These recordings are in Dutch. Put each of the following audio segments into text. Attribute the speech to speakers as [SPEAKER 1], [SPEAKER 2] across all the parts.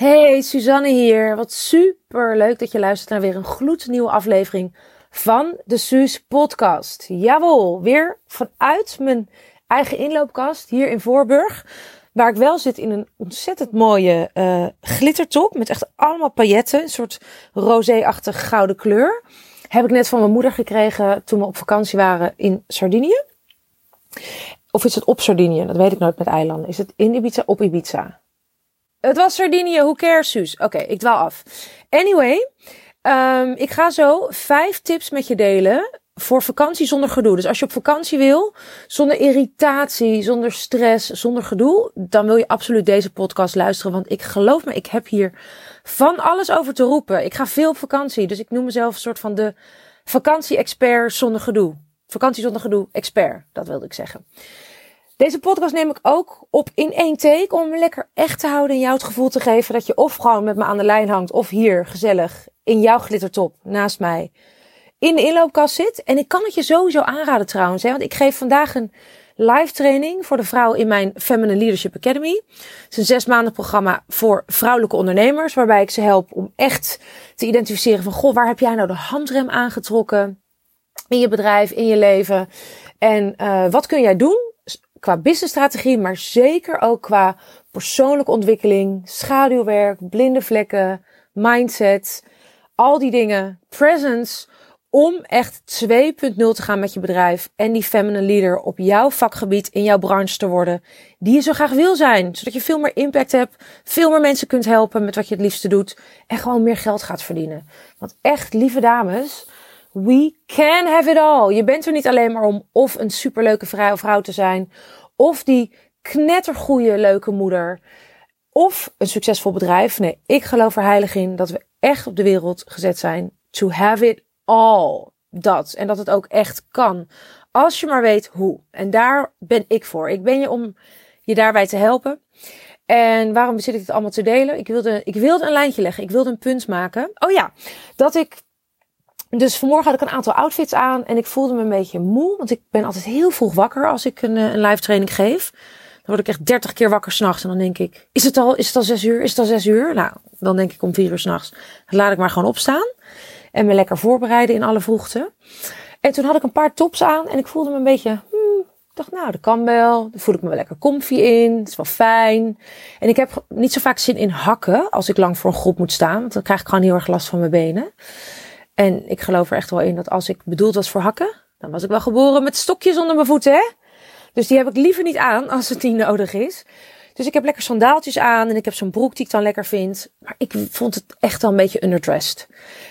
[SPEAKER 1] Hey, Suzanne hier. Wat super leuk dat je luistert naar weer een gloednieuwe aflevering van de Suus podcast. Jawel, weer vanuit mijn eigen inloopkast hier in Voorburg. Waar ik wel zit in een ontzettend mooie uh, glittertop met echt allemaal pailletten. Een soort rosé-achtig gouden kleur. Heb ik net van mijn moeder gekregen toen we op vakantie waren in Sardinië. Of is het op Sardinië? Dat weet ik nooit met eilanden. Is het in Ibiza op Ibiza? Het was Sardinië, who cares, Suus? Oké, ik dwaal af. Anyway, um, ik ga zo vijf tips met je delen voor vakantie zonder gedoe. Dus als je op vakantie wil, zonder irritatie, zonder stress, zonder gedoe, dan wil je absoluut deze podcast luisteren. Want ik geloof me, ik heb hier van alles over te roepen. Ik ga veel op vakantie, dus ik noem mezelf een soort van de vakantie-expert zonder gedoe. Vakantie zonder gedoe, expert, dat wilde ik zeggen. Deze podcast neem ik ook op in één take om me lekker echt te houden en jou het gevoel te geven dat je of gewoon met me aan de lijn hangt of hier gezellig in jouw glittertop naast mij in de inloopkast zit. En ik kan het je sowieso aanraden trouwens, hè, want ik geef vandaag een live training voor de vrouw in mijn Feminine Leadership Academy. Het is een zes maanden programma voor vrouwelijke ondernemers, waarbij ik ze help om echt te identificeren van, goh, waar heb jij nou de handrem aangetrokken in je bedrijf, in je leven? En uh, wat kun jij doen qua businessstrategie, maar zeker ook qua persoonlijke ontwikkeling, schaduwwerk, blinde vlekken, mindset, al die dingen, presence, om echt 2.0 te gaan met je bedrijf en die feminine leader op jouw vakgebied in jouw branche te worden, die je zo graag wil zijn, zodat je veel meer impact hebt, veel meer mensen kunt helpen met wat je het liefste doet en gewoon meer geld gaat verdienen. Want echt, lieve dames, we can have it all. Je bent er niet alleen maar om of een superleuke vrouw, vrouw te zijn, of die knettergoeie leuke moeder, of een succesvol bedrijf. Nee, ik geloof er heilig in dat we echt op de wereld gezet zijn to have it all. Dat. En dat het ook echt kan. Als je maar weet hoe. En daar ben ik voor. Ik ben je om je daarbij te helpen. En waarom zit ik dit allemaal te delen? Ik wilde, ik wilde een lijntje leggen. Ik wilde een punt maken. Oh ja, dat ik dus vanmorgen had ik een aantal outfits aan en ik voelde me een beetje moe. Want ik ben altijd heel vroeg wakker als ik een, eh, een live training geef. Dan word ik echt dertig keer wakker s'nachts. En dan denk ik, is het al, is het al zes uur? Is het al zes uur? Nou, dan denk ik om vier uur s'nachts. Laat ik maar gewoon opstaan. En me lekker voorbereiden in alle vroegte. En toen had ik een paar tops aan en ik voelde me een beetje, hmm, dacht, nou, dat kan wel. Dan voel ik me wel lekker comfy in. Het is wel fijn. En ik heb niet zo vaak zin in hakken als ik lang voor een groep moet staan. Want dan krijg ik gewoon heel erg last van mijn benen. En ik geloof er echt wel in dat als ik bedoeld was voor hakken, dan was ik wel geboren met stokjes onder mijn voeten, hè? Dus die heb ik liever niet aan als het niet nodig is. Dus ik heb lekker sandaaltjes aan en ik heb zo'n broek die ik dan lekker vind. Maar ik vond het echt wel een beetje underdressed.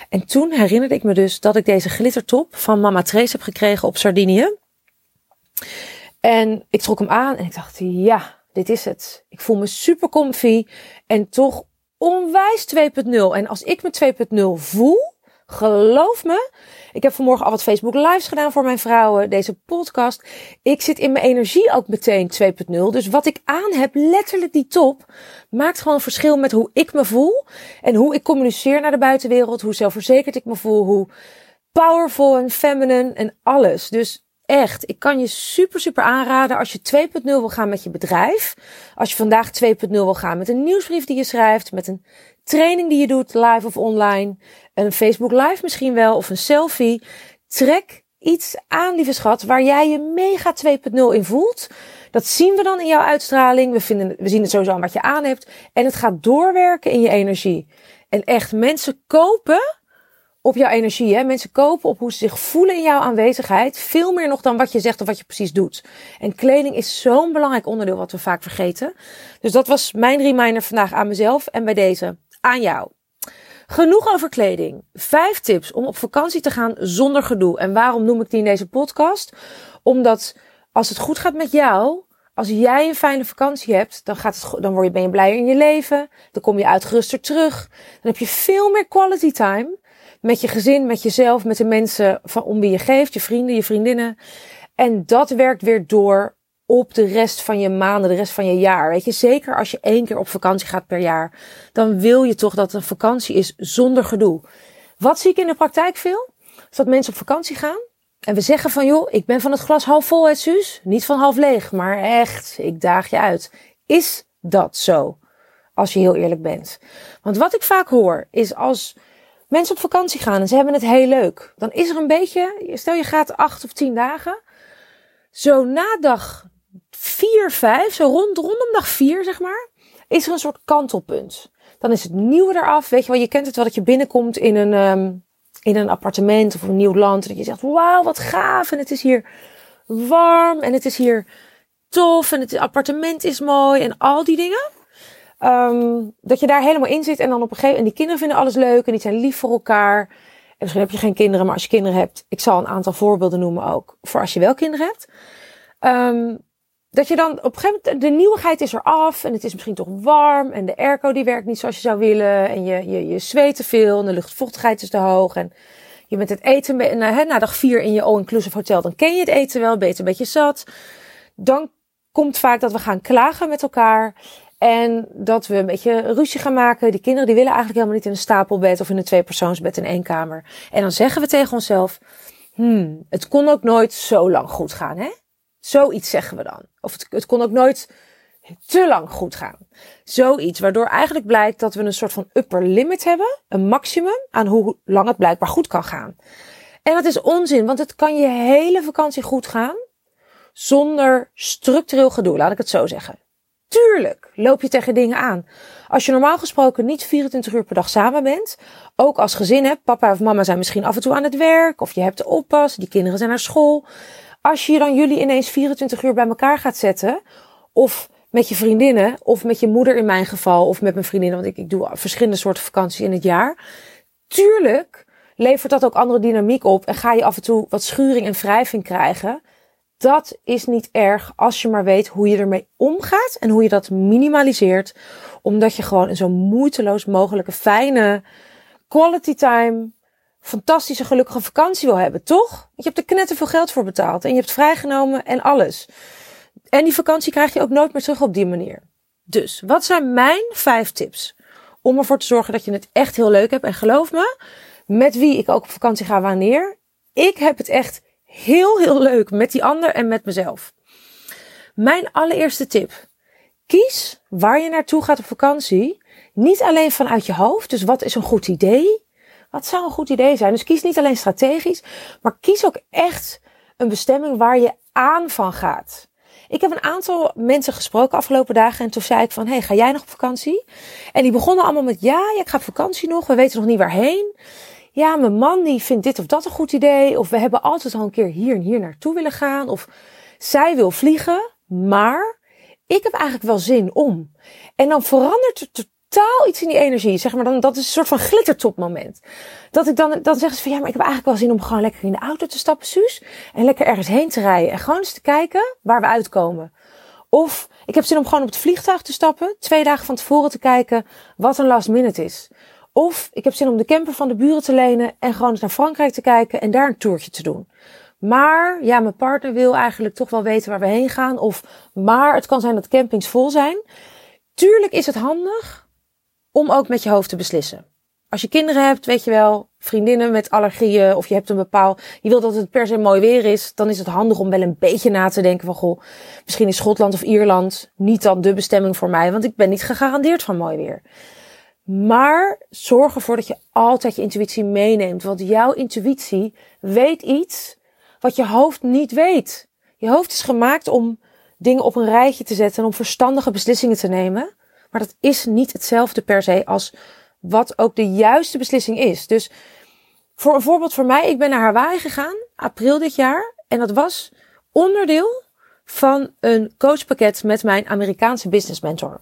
[SPEAKER 1] En toen herinnerde ik me dus dat ik deze glittertop van Mama Trace heb gekregen op Sardinië. En ik trok hem aan en ik dacht, ja, dit is het. Ik voel me super comfy en toch onwijs 2.0. En als ik me 2.0 voel, Geloof me. Ik heb vanmorgen al wat Facebook lives gedaan voor mijn vrouwen. Deze podcast. Ik zit in mijn energie ook meteen 2.0. Dus wat ik aan heb, letterlijk die top, maakt gewoon verschil met hoe ik me voel. En hoe ik communiceer naar de buitenwereld. Hoe zelfverzekerd ik me voel. Hoe powerful en feminine en alles. Dus echt, ik kan je super, super aanraden als je 2.0 wil gaan met je bedrijf. Als je vandaag 2.0 wil gaan met een nieuwsbrief die je schrijft, met een training die je doet, live of online, een Facebook live misschien wel, of een selfie. Trek iets aan, lieve schat, waar jij je mega 2.0 in voelt. Dat zien we dan in jouw uitstraling. We, vinden, we zien het sowieso aan wat je aan hebt. En het gaat doorwerken in je energie. En echt, mensen kopen op jouw energie. Hè? Mensen kopen op hoe ze zich voelen in jouw aanwezigheid. Veel meer nog dan wat je zegt of wat je precies doet. En kleding is zo'n belangrijk onderdeel wat we vaak vergeten. Dus dat was mijn reminder vandaag aan mezelf en bij deze aan jou. Genoeg over kleding. Vijf tips om op vakantie te gaan zonder gedoe. En waarom noem ik die in deze podcast? Omdat als het goed gaat met jou, als jij een fijne vakantie hebt, dan, gaat het, dan word je, ben je blijer in je leven. Dan kom je uitgeruster terug. Dan heb je veel meer quality time met je gezin, met jezelf, met de mensen van om wie je geeft, je vrienden, je vriendinnen. En dat werkt weer door op de rest van je maanden, de rest van je jaar. Weet je, zeker als je één keer op vakantie gaat per jaar, dan wil je toch dat een vakantie is zonder gedoe. Wat zie ik in de praktijk veel? Is dat mensen op vakantie gaan en we zeggen van joh, ik ben van het glas half vol, het Suus. Niet van half leeg, maar echt, ik daag je uit. Is dat zo? Als je heel eerlijk bent. Want wat ik vaak hoor is als mensen op vakantie gaan en ze hebben het heel leuk. Dan is er een beetje, stel je gaat acht of tien dagen. Zo na dag vier, vijf, zo rond, rondom dag vier zeg maar, is er een soort kantelpunt. Dan is het nieuwe eraf. Weet je wel, je kent het wel dat je binnenkomt in een, um, in een appartement of een nieuw land. En dat je zegt, wauw, wat gaaf. En het is hier warm en het is hier tof en het appartement is mooi en al die dingen. Um, dat je daar helemaal in zit en dan op een gegeven moment, en die kinderen vinden alles leuk en die zijn lief voor elkaar. En misschien heb je geen kinderen, maar als je kinderen hebt, ik zal een aantal voorbeelden noemen ook, voor als je wel kinderen hebt. Um, dat je dan op een gegeven moment, de nieuwigheid is er af en het is misschien toch warm en de airco die werkt niet zoals je zou willen en je, je, je zweet te veel en de luchtvochtigheid is te hoog en je bent het eten, na, na dag vier in je all-inclusive hotel, dan ken je het eten wel, beter een beetje zat. Dan komt vaak dat we gaan klagen met elkaar en dat we een beetje ruzie gaan maken. Die kinderen die willen eigenlijk helemaal niet in een stapelbed of in een tweepersoonsbed in één kamer. En dan zeggen we tegen onszelf, hmm, het kon ook nooit zo lang goed gaan, hè? Zoiets zeggen we dan. Of het, het kon ook nooit te lang goed gaan. Zoiets, waardoor eigenlijk blijkt dat we een soort van upper limit hebben, een maximum aan hoe lang het blijkbaar goed kan gaan. En dat is onzin, want het kan je hele vakantie goed gaan zonder structureel gedoe, laat ik het zo zeggen. Tuurlijk loop je tegen dingen aan. Als je normaal gesproken niet 24 uur per dag samen bent, ook als gezin hebt, papa of mama zijn misschien af en toe aan het werk, of je hebt de oppas, die kinderen zijn naar school. Als je dan jullie ineens 24 uur bij elkaar gaat zetten, of met je vriendinnen, of met je moeder in mijn geval, of met mijn vriendinnen, want ik, ik doe verschillende soorten vakanties in het jaar. Tuurlijk levert dat ook andere dynamiek op en ga je af en toe wat schuring en wrijving krijgen. Dat is niet erg als je maar weet hoe je ermee omgaat en hoe je dat minimaliseert. Omdat je gewoon een zo moeiteloos mogelijke fijne quality time, fantastische gelukkige vakantie wil hebben, toch? Je hebt er knetter veel geld voor betaald en je hebt vrijgenomen en alles. En die vakantie krijg je ook nooit meer terug op die manier. Dus, wat zijn mijn vijf tips om ervoor te zorgen dat je het echt heel leuk hebt? En geloof me, met wie ik ook op vakantie ga, wanneer. Ik heb het echt heel, heel leuk met die ander en met mezelf. Mijn allereerste tip. Kies waar je naartoe gaat op vakantie. Niet alleen vanuit je hoofd. Dus wat is een goed idee? Wat zou een goed idee zijn? Dus kies niet alleen strategisch, maar kies ook echt een bestemming waar je aan van gaat. Ik heb een aantal mensen gesproken afgelopen dagen en toen zei ik van, hey, ga jij nog op vakantie? En die begonnen allemaal met, ja, ik ga op vakantie nog, we weten nog niet waarheen ja, mijn man die vindt dit of dat een goed idee. Of we hebben altijd al een keer hier en hier naartoe willen gaan. Of zij wil vliegen, maar ik heb eigenlijk wel zin om. En dan verandert er totaal iets in die energie. Zeg maar, dan, dat is een soort van glittertopmoment. Dat ik dan, dan zeggen ze van ja, maar ik heb eigenlijk wel zin om gewoon lekker in de auto te stappen, Suus. En lekker ergens heen te rijden. En gewoon eens te kijken waar we uitkomen. Of ik heb zin om gewoon op het vliegtuig te stappen. Twee dagen van tevoren te kijken wat een last minute is. Of ik heb zin om de camper van de buren te lenen en gewoon eens naar Frankrijk te kijken en daar een toertje te doen. Maar ja, mijn partner wil eigenlijk toch wel weten waar we heen gaan. Of maar het kan zijn dat campings vol zijn. Tuurlijk is het handig om ook met je hoofd te beslissen. Als je kinderen hebt, weet je wel, vriendinnen met allergieën of je hebt een bepaald, je wilt dat het per se mooi weer is, dan is het handig om wel een beetje na te denken van goh, misschien is Schotland of Ierland niet dan de bestemming voor mij, want ik ben niet gegarandeerd van mooi weer. Maar zorg ervoor dat je altijd je intuïtie meeneemt. Want jouw intuïtie weet iets wat je hoofd niet weet. Je hoofd is gemaakt om dingen op een rijtje te zetten en om verstandige beslissingen te nemen. Maar dat is niet hetzelfde per se als wat ook de juiste beslissing is. Dus voor een voorbeeld voor mij, ik ben naar Hawaii gegaan, april dit jaar. En dat was onderdeel van een coachpakket met mijn Amerikaanse business mentor.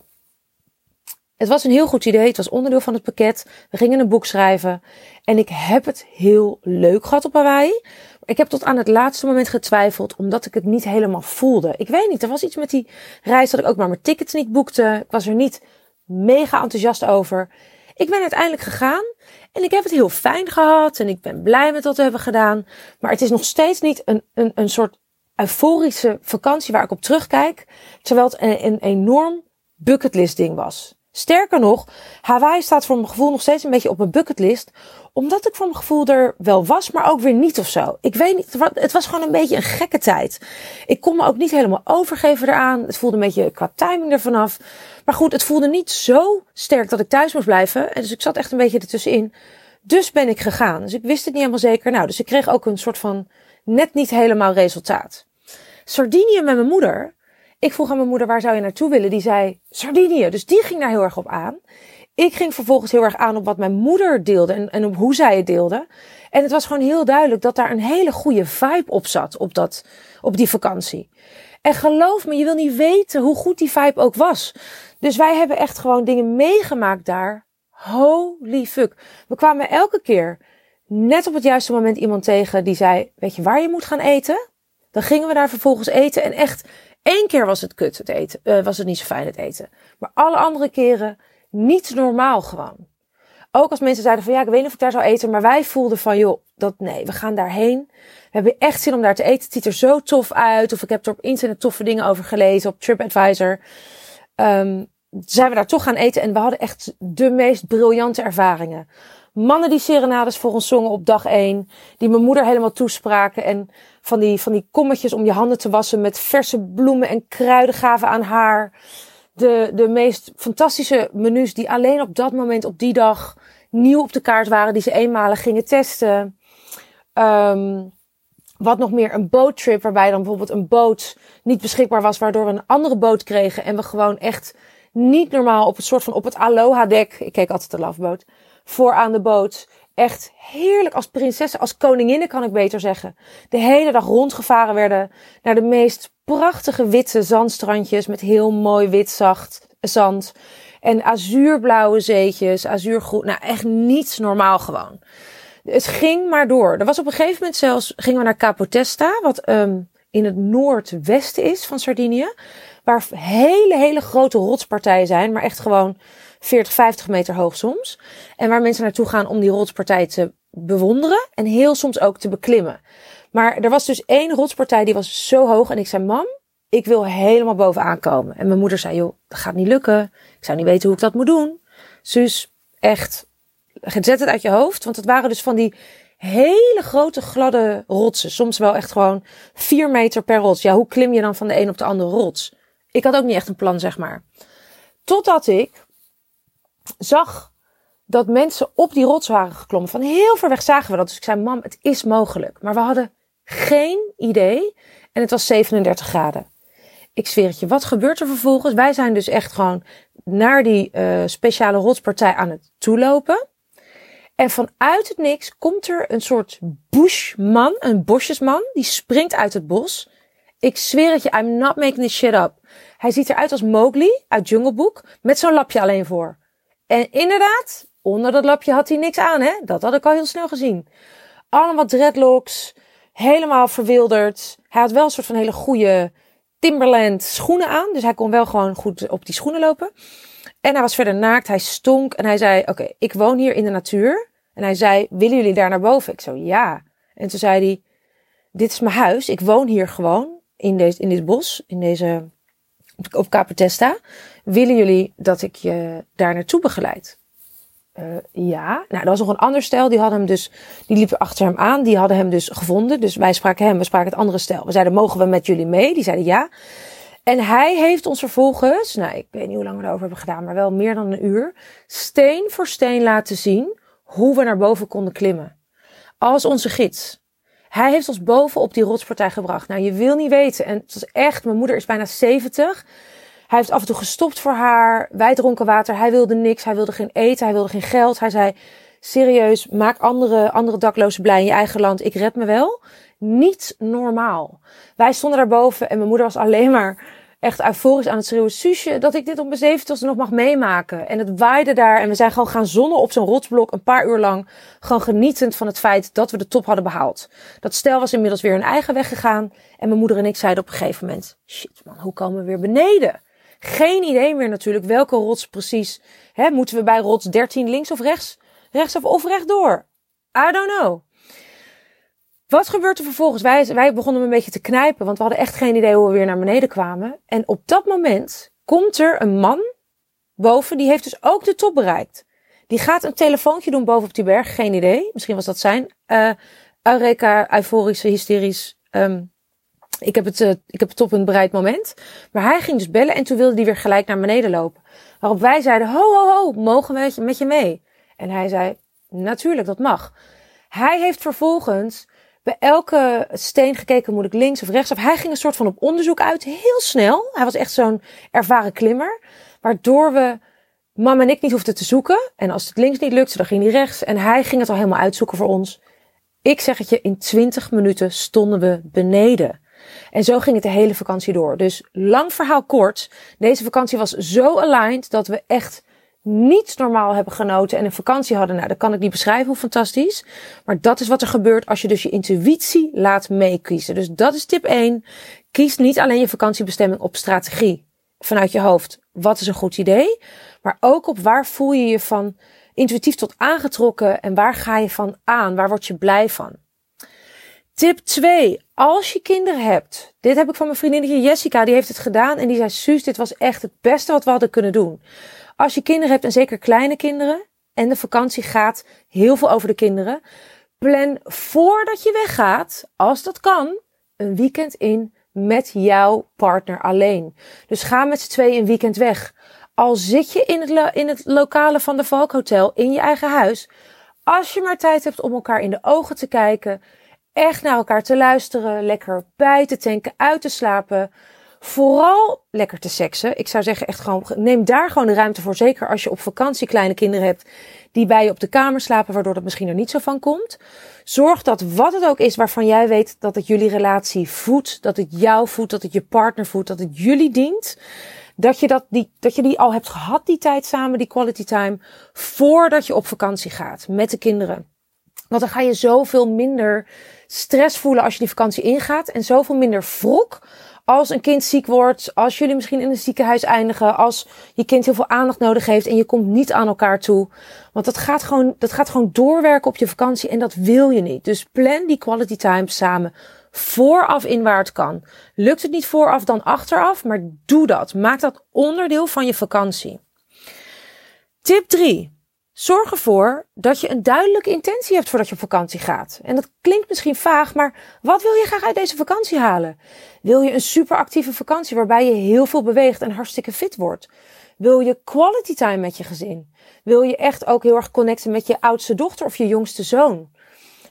[SPEAKER 1] Het was een heel goed idee. Het was onderdeel van het pakket. We gingen een boek schrijven. En ik heb het heel leuk gehad op Hawaii. Ik heb tot aan het laatste moment getwijfeld, omdat ik het niet helemaal voelde. Ik weet niet, er was iets met die reis dat ik ook maar mijn tickets niet boekte. Ik was er niet mega enthousiast over. Ik ben uiteindelijk gegaan en ik heb het heel fijn gehad en ik ben blij met wat we hebben gedaan. Maar het is nog steeds niet een, een, een soort euforische vakantie waar ik op terugkijk. Terwijl het een, een enorm bucketlist ding was. Sterker nog, Hawaii staat voor mijn gevoel nog steeds een beetje op mijn bucketlist. Omdat ik voor mijn gevoel er wel was, maar ook weer niet of zo. Ik weet niet, het was gewoon een beetje een gekke tijd. Ik kon me ook niet helemaal overgeven eraan. Het voelde een beetje qua timing ervan af. Maar goed, het voelde niet zo sterk dat ik thuis moest blijven. En dus ik zat echt een beetje ertussenin. Dus ben ik gegaan. Dus ik wist het niet helemaal zeker. Nou, dus ik kreeg ook een soort van net niet helemaal resultaat. Sardinië met mijn moeder. Ik vroeg aan mijn moeder waar zou je naartoe willen. Die zei Sardinië. Dus die ging daar heel erg op aan. Ik ging vervolgens heel erg aan op wat mijn moeder deelde en, en op hoe zij het deelde. En het was gewoon heel duidelijk dat daar een hele goede vibe op zat op, dat, op die vakantie. En geloof me, je wil niet weten hoe goed die vibe ook was. Dus wij hebben echt gewoon dingen meegemaakt daar. Holy fuck. We kwamen elke keer net op het juiste moment iemand tegen die zei: Weet je waar je moet gaan eten? Dan gingen we daar vervolgens eten. En echt, één keer was het kut, het eten. Uh, was het niet zo fijn, het eten. Maar alle andere keren niet normaal gewoon. Ook als mensen zeiden van ja, ik weet niet of ik daar zou eten. Maar wij voelden van joh, dat nee, we gaan daarheen. We hebben echt zin om daar te eten. Het ziet er zo tof uit. Of ik heb er op internet toffe dingen over gelezen. Op TripAdvisor. Um, zijn we daar toch gaan eten. En we hadden echt de meest briljante ervaringen. Mannen die serenades voor ons zongen op dag één. Die mijn moeder helemaal toespraken. En van die, van die kommetjes om je handen te wassen met verse bloemen en kruiden gaven aan haar de, de meest fantastische menus die alleen op dat moment, op die dag, nieuw op de kaart waren, die ze eenmalig gingen testen. Um, wat nog meer een boottrip, waarbij dan bijvoorbeeld een boot niet beschikbaar was, waardoor we een andere boot kregen en we gewoon echt niet normaal op het soort van op het aloha dek, ik keek altijd de loveboot, voor aan de boot echt heerlijk als prinsessen, als koninginnen kan ik beter zeggen. De hele dag rondgevaren werden naar de meest prachtige witte zandstrandjes met heel mooi wit zacht zand. En azuurblauwe zeetjes, azuurgroen. Nou, echt niets normaal gewoon. Het ging maar door. Er was op een gegeven moment zelfs, gingen we naar Capotesta, wat um, in het noordwesten is van Sardinië. Waar hele, hele grote rotspartijen zijn, maar echt gewoon 40, 50 meter hoog soms. En waar mensen naartoe gaan om die rotspartij te bewonderen en heel soms ook te beklimmen. Maar er was dus één rotspartij die was zo hoog en ik zei, mam, ik wil helemaal bovenaan komen. En mijn moeder zei, joh, dat gaat niet lukken. Ik zou niet weten hoe ik dat moet doen. Zus, echt, zet het uit je hoofd. Want het waren dus van die hele grote gladde rotsen. Soms wel echt gewoon vier meter per rots. Ja, hoe klim je dan van de een op de andere rots? Ik had ook niet echt een plan, zeg maar. Totdat ik zag dat mensen op die rots waren geklommen. Van heel ver weg zagen we dat. Dus ik zei, mam, het is mogelijk. Maar we hadden geen idee. En het was 37 graden. Ik zweer het je, wat gebeurt er vervolgens? Wij zijn dus echt gewoon naar die uh, speciale rotspartij aan het toelopen. En vanuit het niks komt er een soort bushman, een bosjesman, die springt uit het bos. Ik zweer het je, I'm not making this shit up. Hij ziet eruit als Mowgli uit Jungle Book, met zo'n lapje alleen voor. En inderdaad, onder dat lapje had hij niks aan, hè? Dat had ik al heel snel gezien. Allemaal dreadlocks, helemaal verwilderd. Hij had wel een soort van hele goede Timberland schoenen aan. Dus hij kon wel gewoon goed op die schoenen lopen. En hij was verder naakt, hij stonk en hij zei: Oké, ik woon hier in de natuur. En hij zei: Willen jullie daar naar boven? Ik zo ja. En toen zei hij: Dit is mijn huis, ik woon hier gewoon in, deze, in dit bos, in deze, op Capotesta. Willen jullie dat ik je daar naartoe begeleid? Uh, ja. Nou, er was nog een ander stel. Die hadden hem dus, die liepen achter hem aan. Die hadden hem dus gevonden. Dus wij spraken hem, we spraken het andere stel. We zeiden, mogen we met jullie mee? Die zeiden ja. En hij heeft ons vervolgens, nou, ik weet niet hoe lang we erover hebben gedaan, maar wel meer dan een uur, steen voor steen laten zien hoe we naar boven konden klimmen. Als onze gids. Hij heeft ons boven op die rotspartij gebracht. Nou, je wil niet weten. En het was echt, mijn moeder is bijna 70. Hij heeft af en toe gestopt voor haar. Wij dronken water. Hij wilde niks. Hij wilde geen eten. Hij wilde geen geld. Hij zei, serieus, maak andere, andere daklozen blij in je eigen land. Ik red me wel. Niet normaal. Wij stonden daarboven en mijn moeder was alleen maar echt euforisch aan het schreeuwen. Suusje, dat ik dit op mijn zeventigste nog mag meemaken. En het waaide daar en we zijn gewoon gaan zonnen op zo'n rotsblok een paar uur lang. Gewoon genietend van het feit dat we de top hadden behaald. Dat stel was inmiddels weer hun eigen weg gegaan. En mijn moeder en ik zeiden op een gegeven moment, shit man, hoe komen we weer beneden? Geen idee meer natuurlijk welke rots precies. Hè, moeten we bij rots 13 links of rechts? Rechtsaf of rechtdoor? I don't know. Wat gebeurt er vervolgens? Wij, wij begonnen een beetje te knijpen, want we hadden echt geen idee hoe we weer naar beneden kwamen. En op dat moment komt er een man boven, die heeft dus ook de top bereikt. Die gaat een telefoontje doen boven op die berg, geen idee. Misschien was dat zijn uh, Eureka, euforische, hysterisch um, ik heb het, uh, ik heb het op een bereid moment. Maar hij ging dus bellen en toen wilde hij weer gelijk naar beneden lopen. Waarop wij zeiden, ho, ho, ho, mogen we met je mee? En hij zei, natuurlijk, dat mag. Hij heeft vervolgens bij elke steen gekeken, moet ik links of rechts. Of hij ging een soort van op onderzoek uit, heel snel. Hij was echt zo'n ervaren klimmer. Waardoor we mama en ik niet hoefden te zoeken. En als het links niet lukte, dan ging hij rechts. En hij ging het al helemaal uitzoeken voor ons. Ik zeg het je, in 20 minuten stonden we beneden. En zo ging het de hele vakantie door. Dus lang verhaal kort. Deze vakantie was zo aligned dat we echt niet normaal hebben genoten en een vakantie hadden. Nou, dat kan ik niet beschrijven hoe fantastisch. Maar dat is wat er gebeurt als je dus je intuïtie laat meekiezen. Dus dat is tip 1. Kies niet alleen je vakantiebestemming op strategie vanuit je hoofd. Wat is een goed idee? Maar ook op waar voel je je van intuïtief tot aangetrokken en waar ga je van aan? Waar word je blij van? Tip 2. Als je kinderen hebt. Dit heb ik van mijn vriendinnetje Jessica. Die heeft het gedaan. En die zei, Suus, dit was echt het beste wat we hadden kunnen doen. Als je kinderen hebt en zeker kleine kinderen. En de vakantie gaat heel veel over de kinderen. Plan voordat je weggaat, als dat kan, een weekend in met jouw partner alleen. Dus ga met z'n tweeën een weekend weg. Al zit je in het, in het lokale van de Valkhotel in je eigen huis. Als je maar tijd hebt om elkaar in de ogen te kijken echt naar elkaar te luisteren, lekker bij te tanken, uit te slapen. Vooral lekker te seksen. Ik zou zeggen, echt gewoon, neem daar gewoon de ruimte voor. Zeker als je op vakantie kleine kinderen hebt die bij je op de kamer slapen, waardoor dat misschien er niet zo van komt. Zorg dat wat het ook is waarvan jij weet dat het jullie relatie voedt, dat het jou voedt, dat het je partner voedt, dat het jullie dient. Dat je, dat, die, dat je die al hebt gehad, die tijd samen, die quality time, voordat je op vakantie gaat met de kinderen. Want dan ga je zoveel minder stress voelen als je die vakantie ingaat. En zoveel minder wrok als een kind ziek wordt. Als jullie misschien in een ziekenhuis eindigen. Als je kind heel veel aandacht nodig heeft en je komt niet aan elkaar toe. Want dat gaat gewoon, dat gaat gewoon doorwerken op je vakantie en dat wil je niet. Dus plan die quality time samen vooraf in waar het kan. Lukt het niet vooraf, dan achteraf. Maar doe dat. Maak dat onderdeel van je vakantie. Tip 3. Zorg ervoor dat je een duidelijke intentie hebt voordat je op vakantie gaat. En dat klinkt misschien vaag, maar wat wil je graag uit deze vakantie halen? Wil je een superactieve vakantie waarbij je heel veel beweegt en hartstikke fit wordt? Wil je quality time met je gezin? Wil je echt ook heel erg connecten met je oudste dochter of je jongste zoon?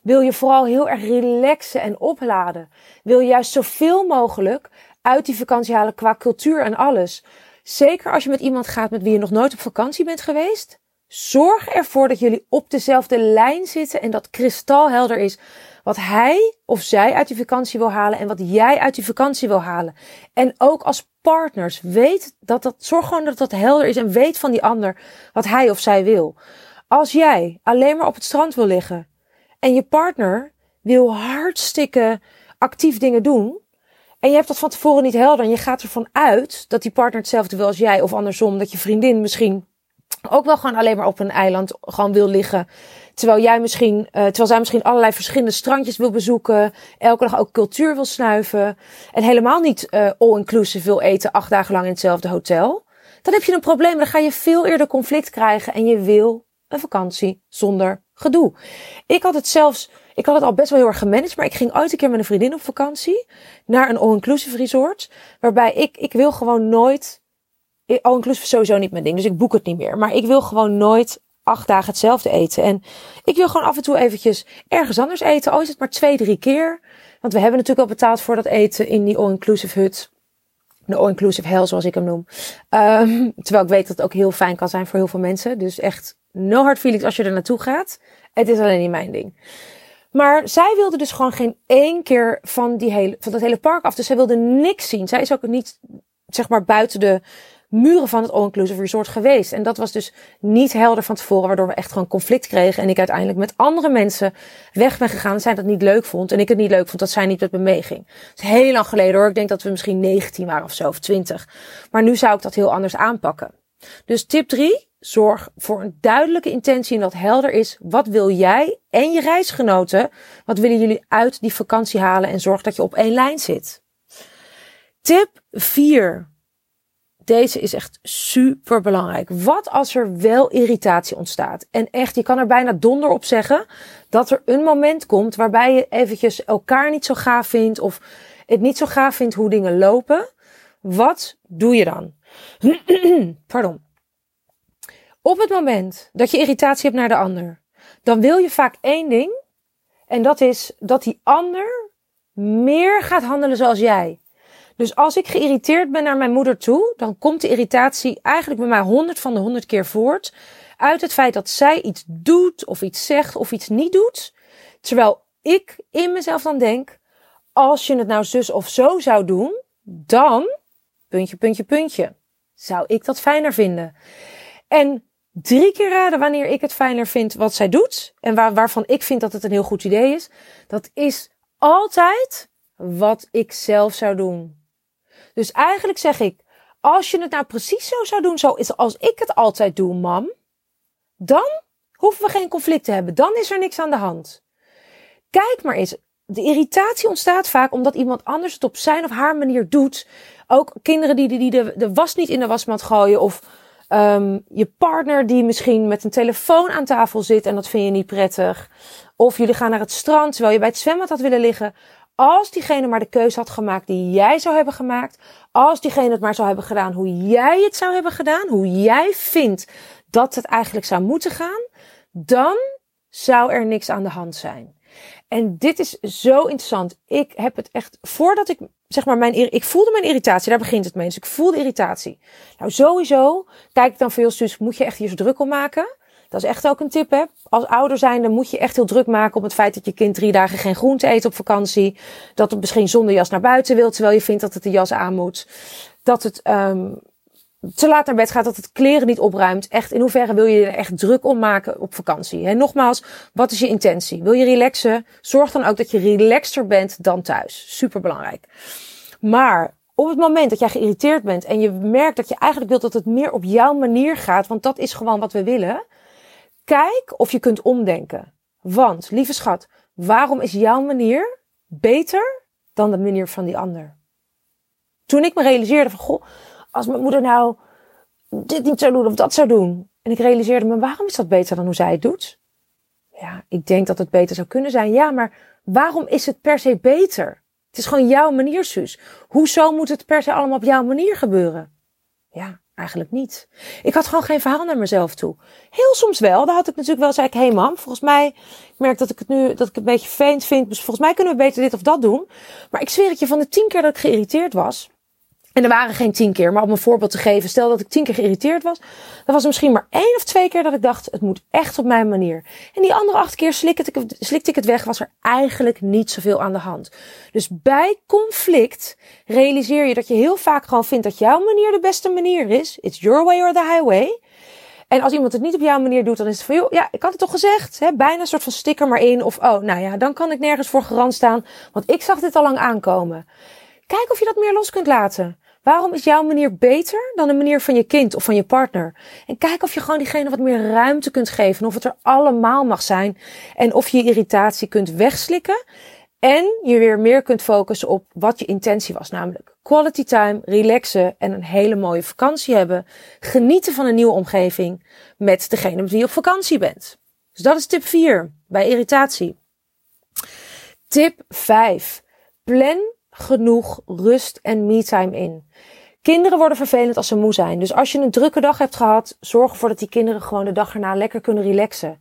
[SPEAKER 1] Wil je vooral heel erg relaxen en opladen? Wil je juist zoveel mogelijk uit die vakantie halen qua cultuur en alles? Zeker als je met iemand gaat met wie je nog nooit op vakantie bent geweest? Zorg ervoor dat jullie op dezelfde lijn zitten en dat kristalhelder is wat hij of zij uit die vakantie wil halen en wat jij uit die vakantie wil halen. En ook als partners, weet dat dat, zorg gewoon dat dat helder is en weet van die ander wat hij of zij wil. Als jij alleen maar op het strand wil liggen en je partner wil hartstikke actief dingen doen, en je hebt dat van tevoren niet helder en je gaat ervan uit dat die partner hetzelfde wil als jij of andersom, dat je vriendin misschien ook wel gewoon alleen maar op een eiland gewoon wil liggen. Terwijl jij misschien, uh, terwijl zij misschien allerlei verschillende strandjes wil bezoeken. Elke dag ook cultuur wil snuiven. En helemaal niet uh, all-inclusive wil eten acht dagen lang in hetzelfde hotel. Dan heb je een probleem. Dan ga je veel eerder conflict krijgen. En je wil een vakantie zonder gedoe. Ik had het zelfs, ik had het al best wel heel erg gemanaged. Maar ik ging ooit een keer met een vriendin op vakantie. Naar een all-inclusive resort. Waarbij ik, ik wil gewoon nooit all inclusive sowieso niet mijn ding, dus ik boek het niet meer. Maar ik wil gewoon nooit acht dagen hetzelfde eten. En ik wil gewoon af en toe eventjes ergens anders eten. Al is het maar twee, drie keer. Want we hebben natuurlijk al betaald voor dat eten in die all-inclusive hut. De all-inclusive hell, zoals ik hem noem. Um, terwijl ik weet dat het ook heel fijn kan zijn voor heel veel mensen. Dus echt no hard feelings als je er naartoe gaat. Het is alleen niet mijn ding. Maar zij wilde dus gewoon geen één keer van, die hele, van dat hele park af. Dus zij wilde niks zien. Zij is ook niet, zeg maar, buiten de muren van het all-inclusive resort geweest. En dat was dus niet helder van tevoren, waardoor we echt gewoon conflict kregen. En ik uiteindelijk met andere mensen weg ben gegaan. Zij dat niet leuk vond. En ik het niet leuk vond dat zij niet met me meeging. Dat is heel lang geleden hoor. Ik denk dat we misschien 19 waren of zo, of 20. Maar nu zou ik dat heel anders aanpakken. Dus tip 3. Zorg voor een duidelijke intentie en dat helder is. Wat wil jij en je reisgenoten? Wat willen jullie uit die vakantie halen? En zorg dat je op één lijn zit. Tip 4. Deze is echt super belangrijk. Wat als er wel irritatie ontstaat? En echt, je kan er bijna donder op zeggen dat er een moment komt waarbij je eventjes elkaar niet zo gaaf vindt of het niet zo gaaf vindt hoe dingen lopen, wat doe je dan? Pardon. Op het moment dat je irritatie hebt naar de ander, dan wil je vaak één ding. En dat is dat die ander meer gaat handelen zoals jij. Dus als ik geïrriteerd ben naar mijn moeder toe, dan komt de irritatie eigenlijk bij mij honderd van de honderd keer voort. Uit het feit dat zij iets doet of iets zegt of iets niet doet. Terwijl ik in mezelf dan denk, als je het nou zus of zo zou doen, dan, puntje, puntje, puntje, zou ik dat fijner vinden. En drie keer raden wanneer ik het fijner vind wat zij doet. En waar, waarvan ik vind dat het een heel goed idee is. Dat is altijd wat ik zelf zou doen. Dus eigenlijk zeg ik, als je het nou precies zo zou doen, zoals ik het altijd doe, mam, dan hoeven we geen conflict te hebben. Dan is er niks aan de hand. Kijk maar eens. De irritatie ontstaat vaak omdat iemand anders het op zijn of haar manier doet. Ook kinderen die, die de, de was niet in de wasmat gooien. Of um, je partner die misschien met een telefoon aan tafel zit en dat vind je niet prettig. Of jullie gaan naar het strand terwijl je bij het zwembad had willen liggen. Als diegene maar de keuze had gemaakt die jij zou hebben gemaakt. Als diegene het maar zou hebben gedaan hoe jij het zou hebben gedaan. Hoe jij vindt dat het eigenlijk zou moeten gaan. Dan zou er niks aan de hand zijn. En dit is zo interessant. Ik heb het echt, voordat ik, zeg maar, mijn, ik voelde mijn irritatie, daar begint het mee. Dus ik voelde irritatie. Nou, sowieso, kijk ik dan veel dus moet je echt hier zo druk om maken. Dat is echt ook een tip, hè. Als ouder zijnde moet je echt heel druk maken op het feit dat je kind drie dagen geen groente eet op vakantie. Dat het misschien zonder jas naar buiten wil, terwijl je vindt dat het de jas aan moet. Dat het, um, te laat naar bed gaat, dat het kleren niet opruimt. Echt, in hoeverre wil je er echt druk om maken op vakantie? En nogmaals, wat is je intentie? Wil je relaxen? Zorg dan ook dat je relaxter bent dan thuis. Super belangrijk. Maar op het moment dat jij geïrriteerd bent en je merkt dat je eigenlijk wilt dat het meer op jouw manier gaat, want dat is gewoon wat we willen. Kijk of je kunt omdenken. Want, lieve schat, waarom is jouw manier beter dan de manier van die ander? Toen ik me realiseerde van, goh, als mijn moeder nou dit niet zou doen of dat zou doen. En ik realiseerde me, waarom is dat beter dan hoe zij het doet? Ja, ik denk dat het beter zou kunnen zijn. Ja, maar waarom is het per se beter? Het is gewoon jouw manier, Suus. Hoezo moet het per se allemaal op jouw manier gebeuren? Ja, eigenlijk niet. Ik had gewoon geen verhaal naar mezelf toe. Heel soms wel. Daar had ik natuurlijk wel, zei ik, hé hey mam, volgens mij, ik merk dat ik het nu, dat ik het een beetje vervelend vind. Dus volgens mij kunnen we beter dit of dat doen. Maar ik zweer het je, van de tien keer dat ik geïrriteerd was, en er waren geen tien keer, maar om een voorbeeld te geven, stel dat ik tien keer geïrriteerd was, dan was er misschien maar één of twee keer dat ik dacht, het moet echt op mijn manier. En die andere acht keer slikte ik, ik het weg, was er eigenlijk niet zoveel aan de hand. Dus bij conflict realiseer je dat je heel vaak gewoon vindt dat jouw manier de beste manier is. It's your way or the highway. En als iemand het niet op jouw manier doet, dan is het van, joh, ja, ik had het toch gezegd. Hè? Bijna een soort van sticker maar in. Of, oh, nou ja, dan kan ik nergens voor garant staan. Want ik zag dit al lang aankomen. Kijk of je dat meer los kunt laten. Waarom is jouw manier beter dan de manier van je kind of van je partner? En kijk of je gewoon diegene wat meer ruimte kunt geven. Of het er allemaal mag zijn. En of je irritatie kunt wegslikken. En je weer meer kunt focussen op wat je intentie was. Namelijk quality time, relaxen en een hele mooie vakantie hebben. Genieten van een nieuwe omgeving met degene met wie je op vakantie bent. Dus dat is tip 4 bij irritatie. Tip 5. Plan genoeg rust en me-time in. Kinderen worden vervelend als ze moe zijn. Dus als je een drukke dag hebt gehad, zorg ervoor dat die kinderen gewoon de dag erna lekker kunnen relaxen.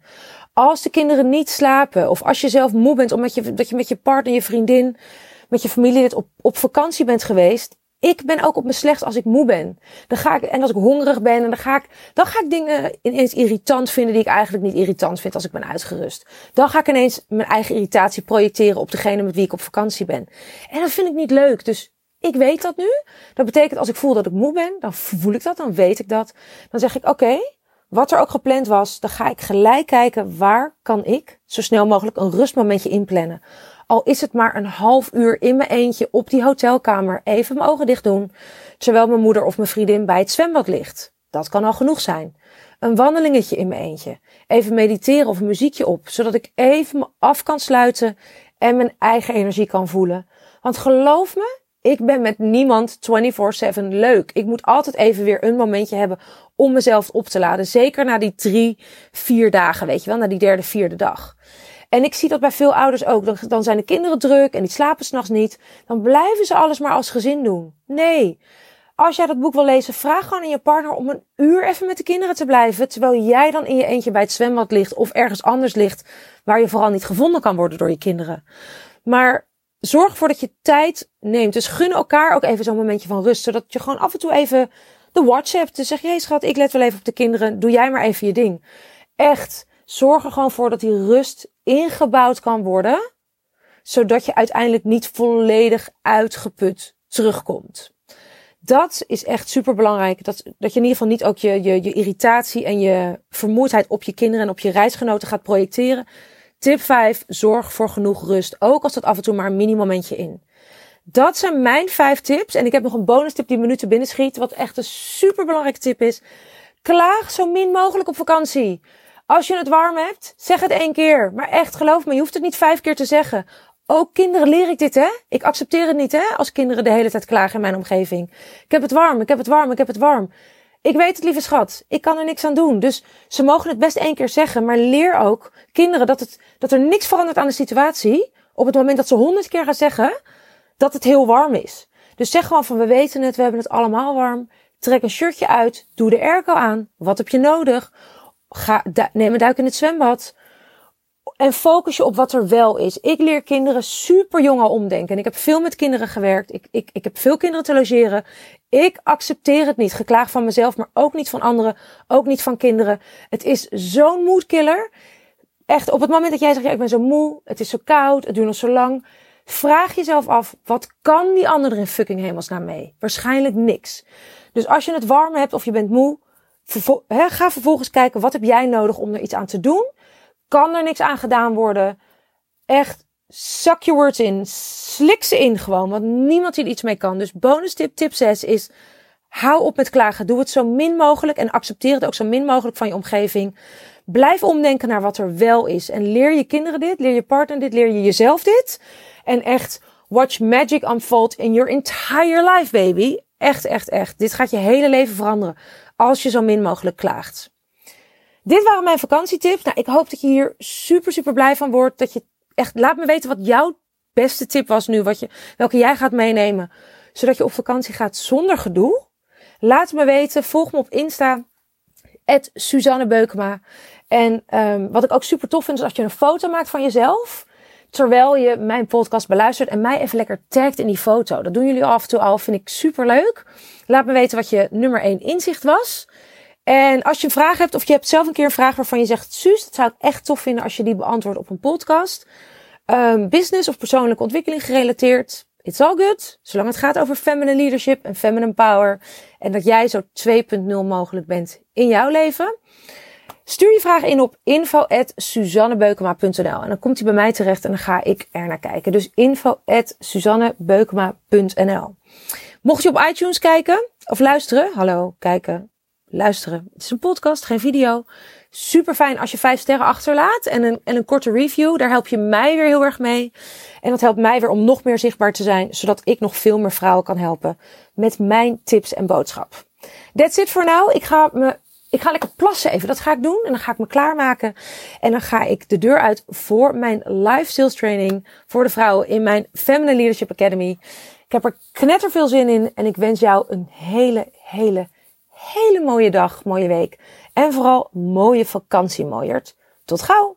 [SPEAKER 1] Als de kinderen niet slapen, of als je zelf moe bent omdat je, dat je met je partner, je vriendin, met je familie op, op vakantie bent geweest, ik ben ook op mijn slecht als ik moe ben. Dan ga ik, en als ik hongerig ben, en dan ga ik, dan ga ik dingen ineens irritant vinden die ik eigenlijk niet irritant vind als ik ben uitgerust. Dan ga ik ineens mijn eigen irritatie projecteren op degene met wie ik op vakantie ben. En dat vind ik niet leuk. Dus ik weet dat nu. Dat betekent als ik voel dat ik moe ben, dan voel ik dat, dan weet ik dat. Dan zeg ik, oké, wat er ook gepland was, dan ga ik gelijk kijken waar kan ik zo snel mogelijk een rustmomentje inplannen. Al is het maar een half uur in mijn eentje op die hotelkamer even mijn ogen dicht doen, terwijl mijn moeder of mijn vriendin bij het zwembad ligt. Dat kan al genoeg zijn. Een wandelingetje in mijn eentje. Even mediteren of een muziekje op, zodat ik even me af kan sluiten en mijn eigen energie kan voelen. Want geloof me, ik ben met niemand 24/7 leuk. Ik moet altijd even weer een momentje hebben om mezelf op te laden. Zeker na die drie, vier dagen, weet je wel, na die derde, vierde dag. En ik zie dat bij veel ouders ook. Dan, zijn de kinderen druk en die slapen s'nachts niet. Dan blijven ze alles maar als gezin doen. Nee. Als jij dat boek wil lezen, vraag gewoon aan je partner om een uur even met de kinderen te blijven. Terwijl jij dan in je eentje bij het zwembad ligt of ergens anders ligt. Waar je vooral niet gevonden kan worden door je kinderen. Maar zorg ervoor dat je tijd neemt. Dus gun elkaar ook even zo'n momentje van rust. Zodat je gewoon af en toe even de hebt. Dus zeg je, hey schat, ik let wel even op de kinderen. Doe jij maar even je ding. Echt, zorg er gewoon voor dat die rust ingebouwd kan worden. Zodat je uiteindelijk niet volledig uitgeput terugkomt. Dat is echt super belangrijk. Dat, dat je in ieder geval niet ook je, je, je irritatie en je vermoeidheid op je kinderen en op je reisgenoten gaat projecteren. Tip 5. Zorg voor genoeg rust. Ook als dat af en toe maar een mini momentje in. Dat zijn mijn vijf tips. En ik heb nog een bonus tip die me nu te binnen schiet. Wat echt een super belangrijke tip is. Klaag zo min mogelijk op vakantie. Als je het warm hebt, zeg het één keer. Maar echt, geloof me, je hoeft het niet vijf keer te zeggen. Ook kinderen leer ik dit, hè? Ik accepteer het niet, hè? Als kinderen de hele tijd klagen in mijn omgeving. Ik heb het warm, ik heb het warm, ik heb het warm. Ik weet het, lieve schat. Ik kan er niks aan doen. Dus ze mogen het best één keer zeggen. Maar leer ook kinderen dat, het, dat er niks verandert aan de situatie. Op het moment dat ze honderd keer gaan zeggen dat het heel warm is. Dus zeg gewoon van we weten het, we hebben het allemaal warm. Trek een shirtje uit. Doe de airco aan. Wat heb je nodig? Ga, neem een duik in het zwembad. En focus je op wat er wel is. Ik leer kinderen super jong al omdenken. En ik heb veel met kinderen gewerkt. Ik, ik, ik heb veel kinderen te logeren. Ik accepteer het niet. Geklaagd van mezelf, maar ook niet van anderen. Ook niet van kinderen. Het is zo'n moedkiller. Echt, op het moment dat jij zegt, ja, ik ben zo moe. Het is zo koud. Het duurt nog zo lang. Vraag jezelf af, wat kan die ander er in fucking hemelsnaam mee? Waarschijnlijk niks. Dus als je het warm hebt of je bent moe, ga vervolgens kijken, wat heb jij nodig om er iets aan te doen? Kan er niks aan gedaan worden? Echt, zak je words in. Slik ze in gewoon, want niemand hier iets mee kan. Dus bonus tip, tip 6 is, hou op met klagen. Doe het zo min mogelijk en accepteer het ook zo min mogelijk van je omgeving. Blijf omdenken naar wat er wel is. En leer je kinderen dit, leer je partner dit, leer je jezelf dit. En echt, watch magic unfold in your entire life, baby. Echt, echt, echt. Dit gaat je hele leven veranderen. Als je zo min mogelijk klaagt. Dit waren mijn vakantietips. Nou, ik hoop dat je hier super, super blij van wordt. Dat je echt, laat me weten wat jouw beste tip was nu. Wat je, welke jij gaat meenemen. Zodat je op vakantie gaat zonder gedoe. Laat me weten. Volg me op Insta. Suzanne Beukema. En um, wat ik ook super tof vind, is als je een foto maakt van jezelf terwijl je mijn podcast beluistert en mij even lekker tagt in die foto. Dat doen jullie af en toe al, vind ik super leuk. Laat me weten wat je nummer 1 inzicht was. En als je een vraag hebt of je hebt zelf een keer een vraag waarvan je zegt, Suus, dat zou ik echt tof vinden als je die beantwoordt op een podcast. Um, business of persoonlijke ontwikkeling gerelateerd. It's all good. Zolang het gaat over feminine leadership en feminine power. En dat jij zo 2.0 mogelijk bent in jouw leven. Stuur je vraag in op info.suzannebeukema.nl en dan komt hij bij mij terecht en dan ga ik er naar kijken. Dus info.suzannebeukema.nl Mocht je op iTunes kijken of luisteren, hallo, kijken, luisteren. Het is een podcast, geen video. Super fijn als je vijf sterren achterlaat en een, en een korte review. Daar help je mij weer heel erg mee. En dat helpt mij weer om nog meer zichtbaar te zijn, zodat ik nog veel meer vrouwen kan helpen met mijn tips en boodschap. That's it for now. Ik ga me ik ga lekker plassen even. Dat ga ik doen. En dan ga ik me klaarmaken. En dan ga ik de deur uit voor mijn live sales training voor de vrouwen in mijn Feminine Leadership Academy. Ik heb er knetter veel zin in. En ik wens jou een hele, hele, hele mooie dag, mooie week. En vooral mooie vakantie, mooiert. Tot gauw!